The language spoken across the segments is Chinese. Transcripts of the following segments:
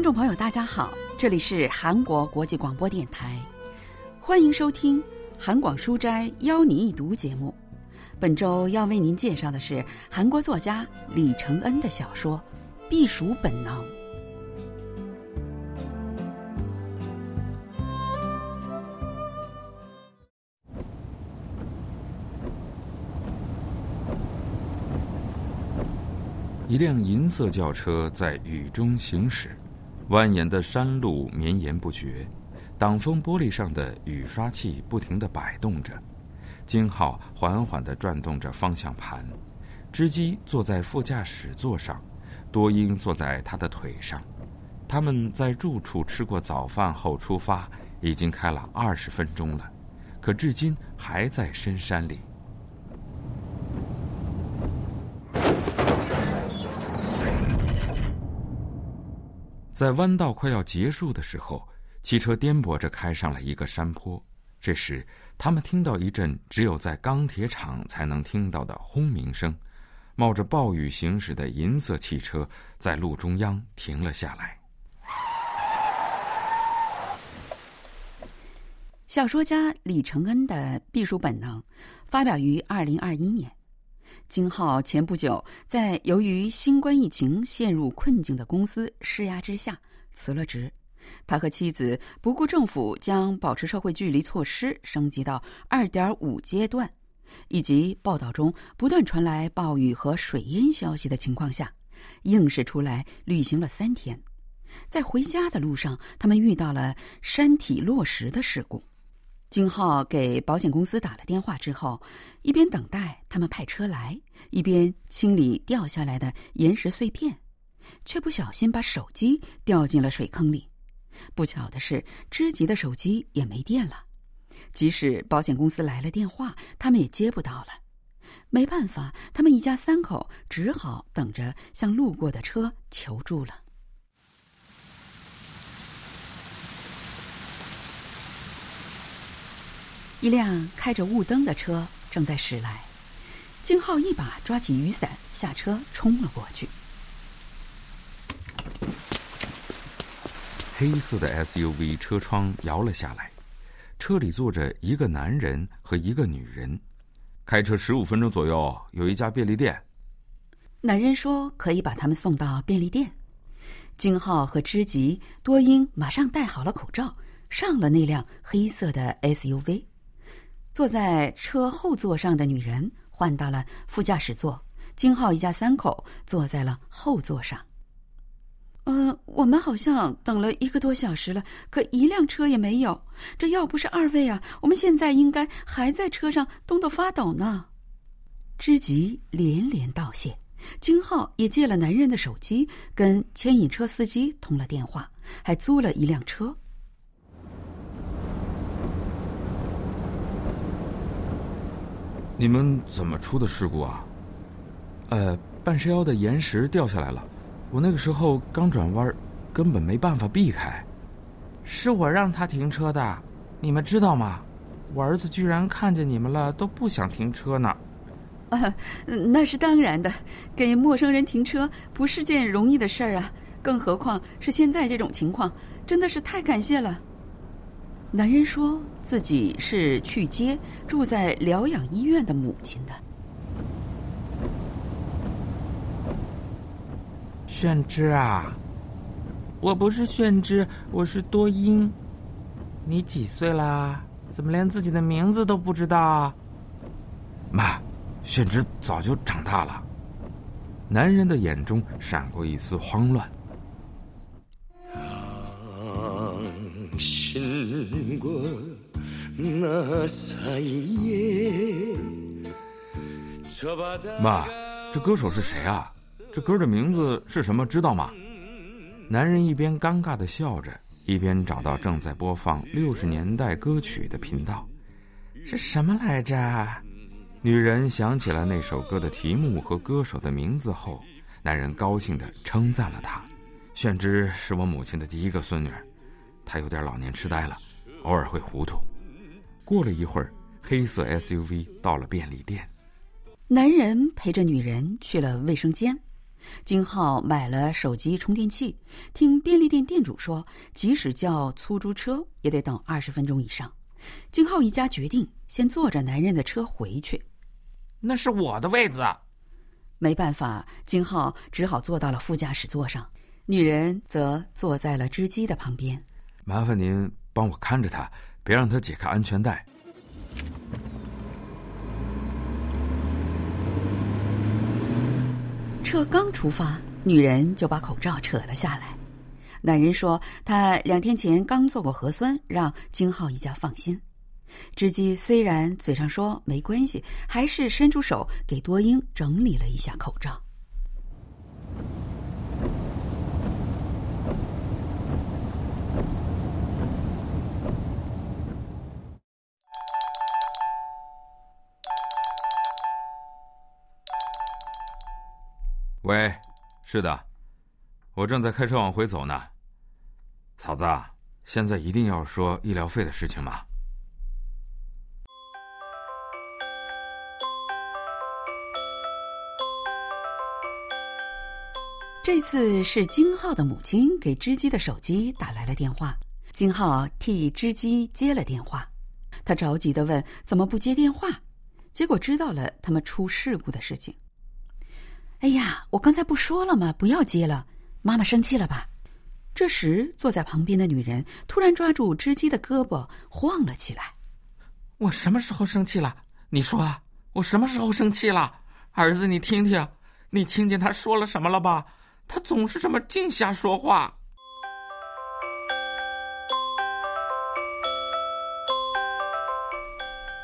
听众朋友，大家好，这里是韩国国际广播电台，欢迎收听韩广书斋邀你一读节目。本周要为您介绍的是韩国作家李承恩的小说《避暑本能》。一辆银色轿车在雨中行驶，蜿蜒的山路绵延不绝，挡风玻璃上的雨刷器不停地摆动着。金浩缓缓地转动着方向盘，织姬坐在副驾驶座上，多英坐在他的腿上。他们在住处吃过早饭后出发，已经开了二十分钟了，可至今还在深山里。在弯道快要结束的时候，汽车颠簸着开上了一个山坡。这时，他们听到一阵只有在钢铁厂才能听到的轰鸣声，冒着暴雨行驶的银色汽车在路中央停了下来。小说家李承恩的《避暑本能》发表于二零二一年。金浩前不久在由于新冠疫情陷入困境的公司施压之下辞了职。他和妻子不顾政府将保持社会距离措施升级到二点五阶段，以及报道中不断传来暴雨和水淹消息的情况下，硬是出来旅行了三天。在回家的路上，他们遇到了山体落石的事故。金浩给保险公司打了电话之后，一边等待他们派车来，一边清理掉下来的岩石碎片，却不小心把手机掉进了水坑里。不巧的是，知吉的手机也没电了，即使保险公司来了电话，他们也接不到了。没办法，他们一家三口只好等着向路过的车求助了。一辆开着雾灯的车正在驶来，金浩一把抓起雨伞，下车冲了过去。黑色的 SUV 车窗摇了下来，车里坐着一个男人和一个女人。开车十五分钟左右，有一家便利店。男人说可以把他们送到便利店。金浩和知吉、多英马上戴好了口罩，上了那辆黑色的 SUV。坐在车后座上的女人换到了副驾驶座，金浩一家三口坐在了后座上。呃，我们好像等了一个多小时了，可一辆车也没有。这要不是二位啊，我们现在应该还在车上冻得发抖呢。知吉连连道谢，金浩也借了男人的手机，跟牵引车司机通了电话，还租了一辆车。你们怎么出的事故啊？呃，半山腰的岩石掉下来了。我那个时候刚转弯，根本没办法避开。是我让他停车的，你们知道吗？我儿子居然看见你们了，都不想停车呢。啊，那是当然的，给陌生人停车不是件容易的事儿啊，更何况是现在这种情况，真的是太感谢了。男人说自己是去接住在疗养医院的母亲的。炫之啊，我不是炫之，我是多英。你几岁啦？怎么连自己的名字都不知道？妈，炫之早就长大了。男人的眼中闪过一丝慌乱。妈，这歌手是谁啊？这歌的名字是什么？知道吗？男人一边尴尬的笑着，一边找到正在播放六十年代歌曲的频道。是什么来着？女人想起了那首歌的题目和歌手的名字后，男人高兴的称赞了她。炫之是我母亲的第一个孙女，她有点老年痴呆了，偶尔会糊涂。过了一会儿，黑色 SUV 到了便利店。男人陪着女人去了卫生间。金浩买了手机充电器，听便利店店主说，即使叫出租车也得等二十分钟以上。金浩一家决定先坐着男人的车回去。那是我的位子。没办法，金浩只好坐到了副驾驶座上，女人则坐在了织机的旁边。麻烦您帮我看着他，别让他解开安全带。车刚出发，女人就把口罩扯了下来。男人说：“他两天前刚做过核酸，让金浩一家放心。”织姬虽然嘴上说没关系，还是伸出手给多英整理了一下口罩。喂，是的，我正在开车往回走呢。嫂子，现在一定要说医疗费的事情吗？这次是金浩的母亲给织姬的手机打来了电话，金浩替织姬接了电话，他着急的问怎么不接电话，结果知道了他们出事故的事情。哎呀，我刚才不说了吗？不要接了，妈妈生气了吧？这时，坐在旁边的女人突然抓住织姬的胳膊晃了起来。我什么时候生气了？你说，我什么时候生气了？儿子，你听听，你听见他说了什么了吧？他总是这么净瞎说话。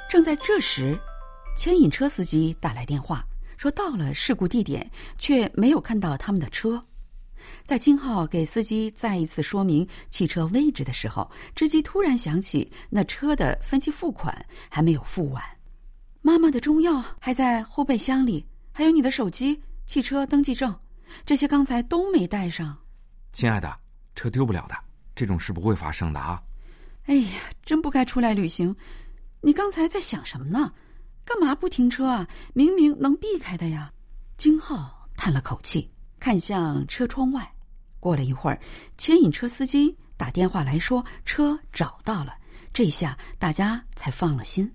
正在这时，牵引车司机打来电话。说到了事故地点，却没有看到他们的车。在金浩给司机再一次说明汽车位置的时候，织姬突然想起那车的分期付款还没有付完，妈妈的中药还在后备箱里，还有你的手机、汽车登记证，这些刚才都没带上。亲爱的，车丢不了的，这种事不会发生的啊！哎呀，真不该出来旅行。你刚才在想什么呢？干嘛不停车啊？明明能避开的呀！金浩叹了口气，看向车窗外。过了一会儿，牵引车司机打电话来说车找到了，这下大家才放了心。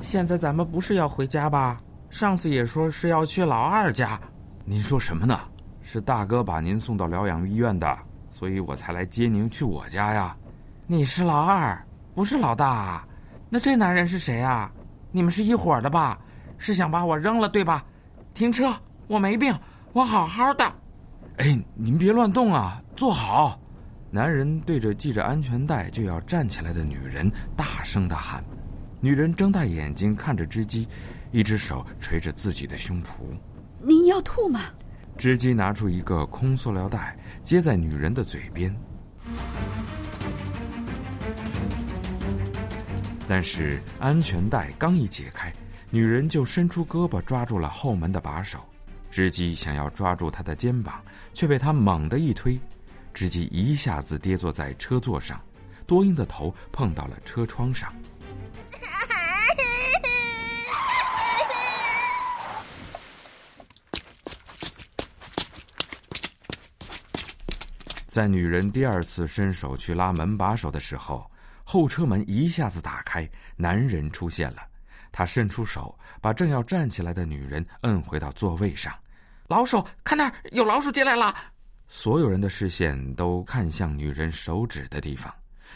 现在咱们不是要回家吧？上次也说是要去老二家。您说什么呢？是大哥把您送到疗养医院的，所以我才来接您去我家呀。你是老二，不是老大，那这男人是谁啊？你们是一伙的吧？是想把我扔了对吧？停车，我没病，我好好的。哎，您别乱动啊，坐好。男人对着系着安全带就要站起来的女人大声的喊。女人睁大眼睛看着织姬，一只手捶着自己的胸脯。您要吐吗？织姬拿出一个空塑料袋，接在女人的嘴边。但是安全带刚一解开，女人就伸出胳膊抓住了后门的把手。织姬想要抓住他的肩膀，却被他猛地一推，织姬一下子跌坐在车座上，多英的头碰到了车窗上。在女人第二次伸手去拉门把手的时候。后车门一下子打开，男人出现了。他伸出手，把正要站起来的女人摁回到座位上。老鼠，看那儿有老鼠进来了！所有人的视线都看向女人手指的地方。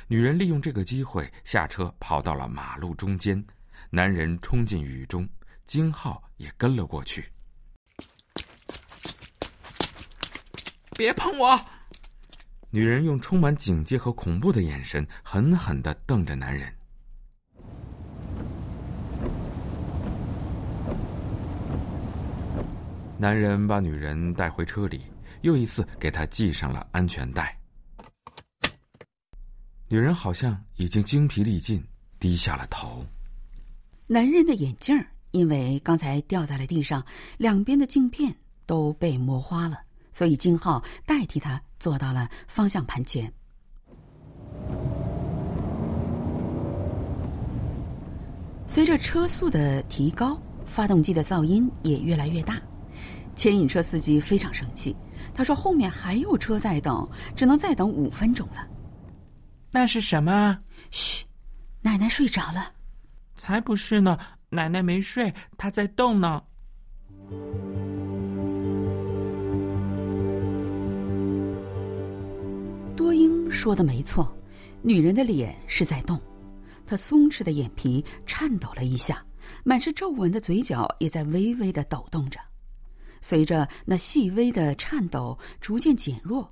女人利用这个机会下车，跑到了马路中间。男人冲进雨中，金浩也跟了过去。别碰我！女人用充满警戒和恐怖的眼神狠狠的瞪着男人。男人把女人带回车里，又一次给她系上了安全带。女人好像已经精疲力尽，低下了头。男人的眼镜因为刚才掉在了地上，两边的镜片都被磨花了。所以金浩代替他坐到了方向盘前。随着车速的提高，发动机的噪音也越来越大。牵引车司机非常生气，他说：“后面还有车在等，只能再等五分钟了。”那是什么？嘘，奶奶睡着了。才不是呢，奶奶没睡，她在动呢。多英说的没错，女人的脸是在动，她松弛的眼皮颤抖了一下，满是皱纹的嘴角也在微微的抖动着。随着那细微的颤抖逐渐减弱。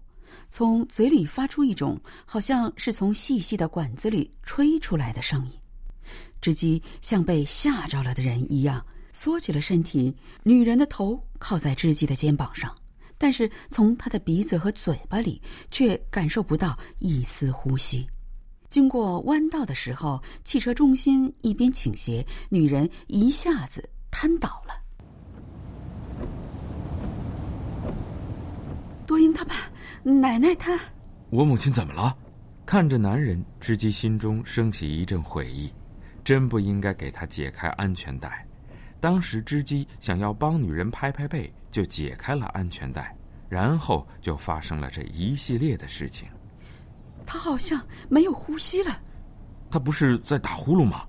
从嘴里发出一种好像是从细细的管子里吹出来的声音，织姬像被吓着了的人一样缩起了身体，女人的头靠在织姬的肩膀上，但是从他的鼻子和嘴巴里却感受不到一丝呼吸。经过弯道的时候，汽车中心一边倾斜，女人一下子瘫倒了。多英他爸。奶奶，她，我母亲怎么了？看着男人，织姬心中升起一阵悔意，真不应该给他解开安全带。当时织姬想要帮女人拍拍背，就解开了安全带，然后就发生了这一系列的事情。他好像没有呼吸了。他不是在打呼噜吗？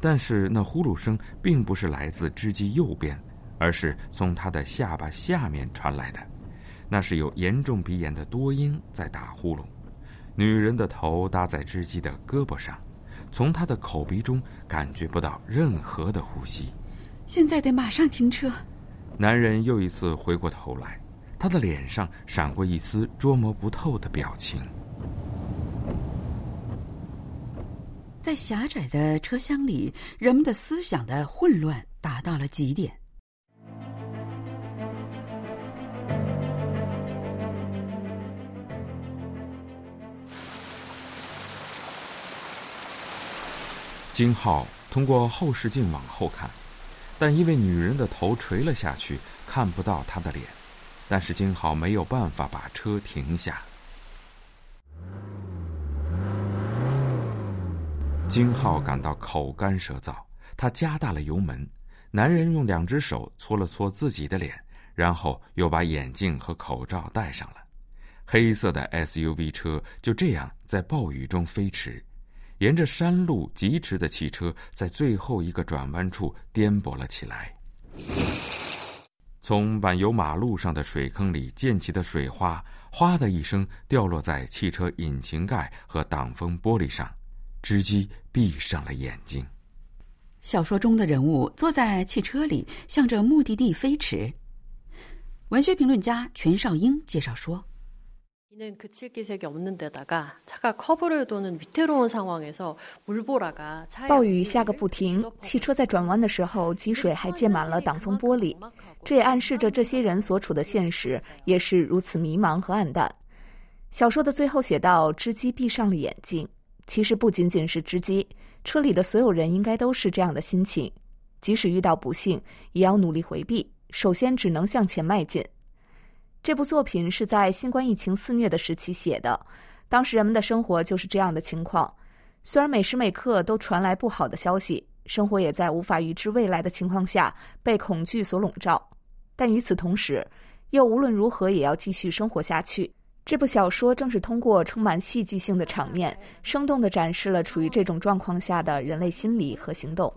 但是那呼噜声并不是来自织机右边，而是从他的下巴下面传来的。那是有严重鼻炎的多音在打呼噜，女人的头搭在织机的胳膊上，从她的口鼻中感觉不到任何的呼吸。现在得马上停车。男人又一次回过头来，他的脸上闪过一丝捉摸不透的表情。在狭窄的车厢里，人们的思想的混乱达到了极点。金浩通过后视镜往后看，但因为女人的头垂了下去，看不到她的脸。但是金浩没有办法把车停下。金浩感到口干舌燥，他加大了油门。男人用两只手搓了搓自己的脸，然后又把眼镜和口罩戴上了。黑色的 SUV 车就这样在暴雨中飞驰。沿着山路疾驰的汽车在最后一个转弯处颠簸了起来，从柏油马路上的水坑里溅起的水花，哗的一声掉落在汽车引擎盖和挡风玻璃上。织姬闭上了眼睛。小说中的人物坐在汽车里，向着目的地飞驰。文学评论家全少英介绍说。暴雨下个不停，汽车在转弯的时候，积水还溅满了挡风玻璃。这也暗示着这些人所处的现实也是如此迷茫和暗淡。小说的最后写道：“织机闭上了眼睛。”其实不仅仅是织机，车里的所有人应该都是这样的心情。即使遇到不幸，也要努力回避，首先只能向前迈进。这部作品是在新冠疫情肆虐的时期写的，当时人们的生活就是这样的情况。虽然每时每刻都传来不好的消息，生活也在无法预知未来的情况下被恐惧所笼罩，但与此同时，又无论如何也要继续生活下去。这部小说正是通过充满戏剧性的场面，生动地展示了处于这种状况下的人类心理和行动。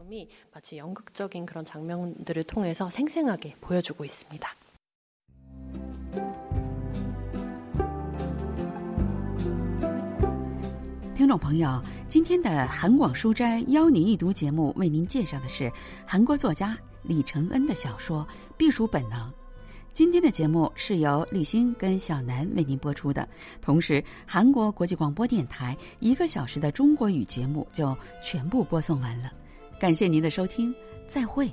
听众朋友，今天的韩广书斋邀您一读节目，为您介绍的是韩国作家李承恩的小说《避暑本能》。今天的节目是由立新跟小南为您播出的，同时韩国国际广播电台一个小时的中国语节目就全部播送完了。感谢您的收听，再会。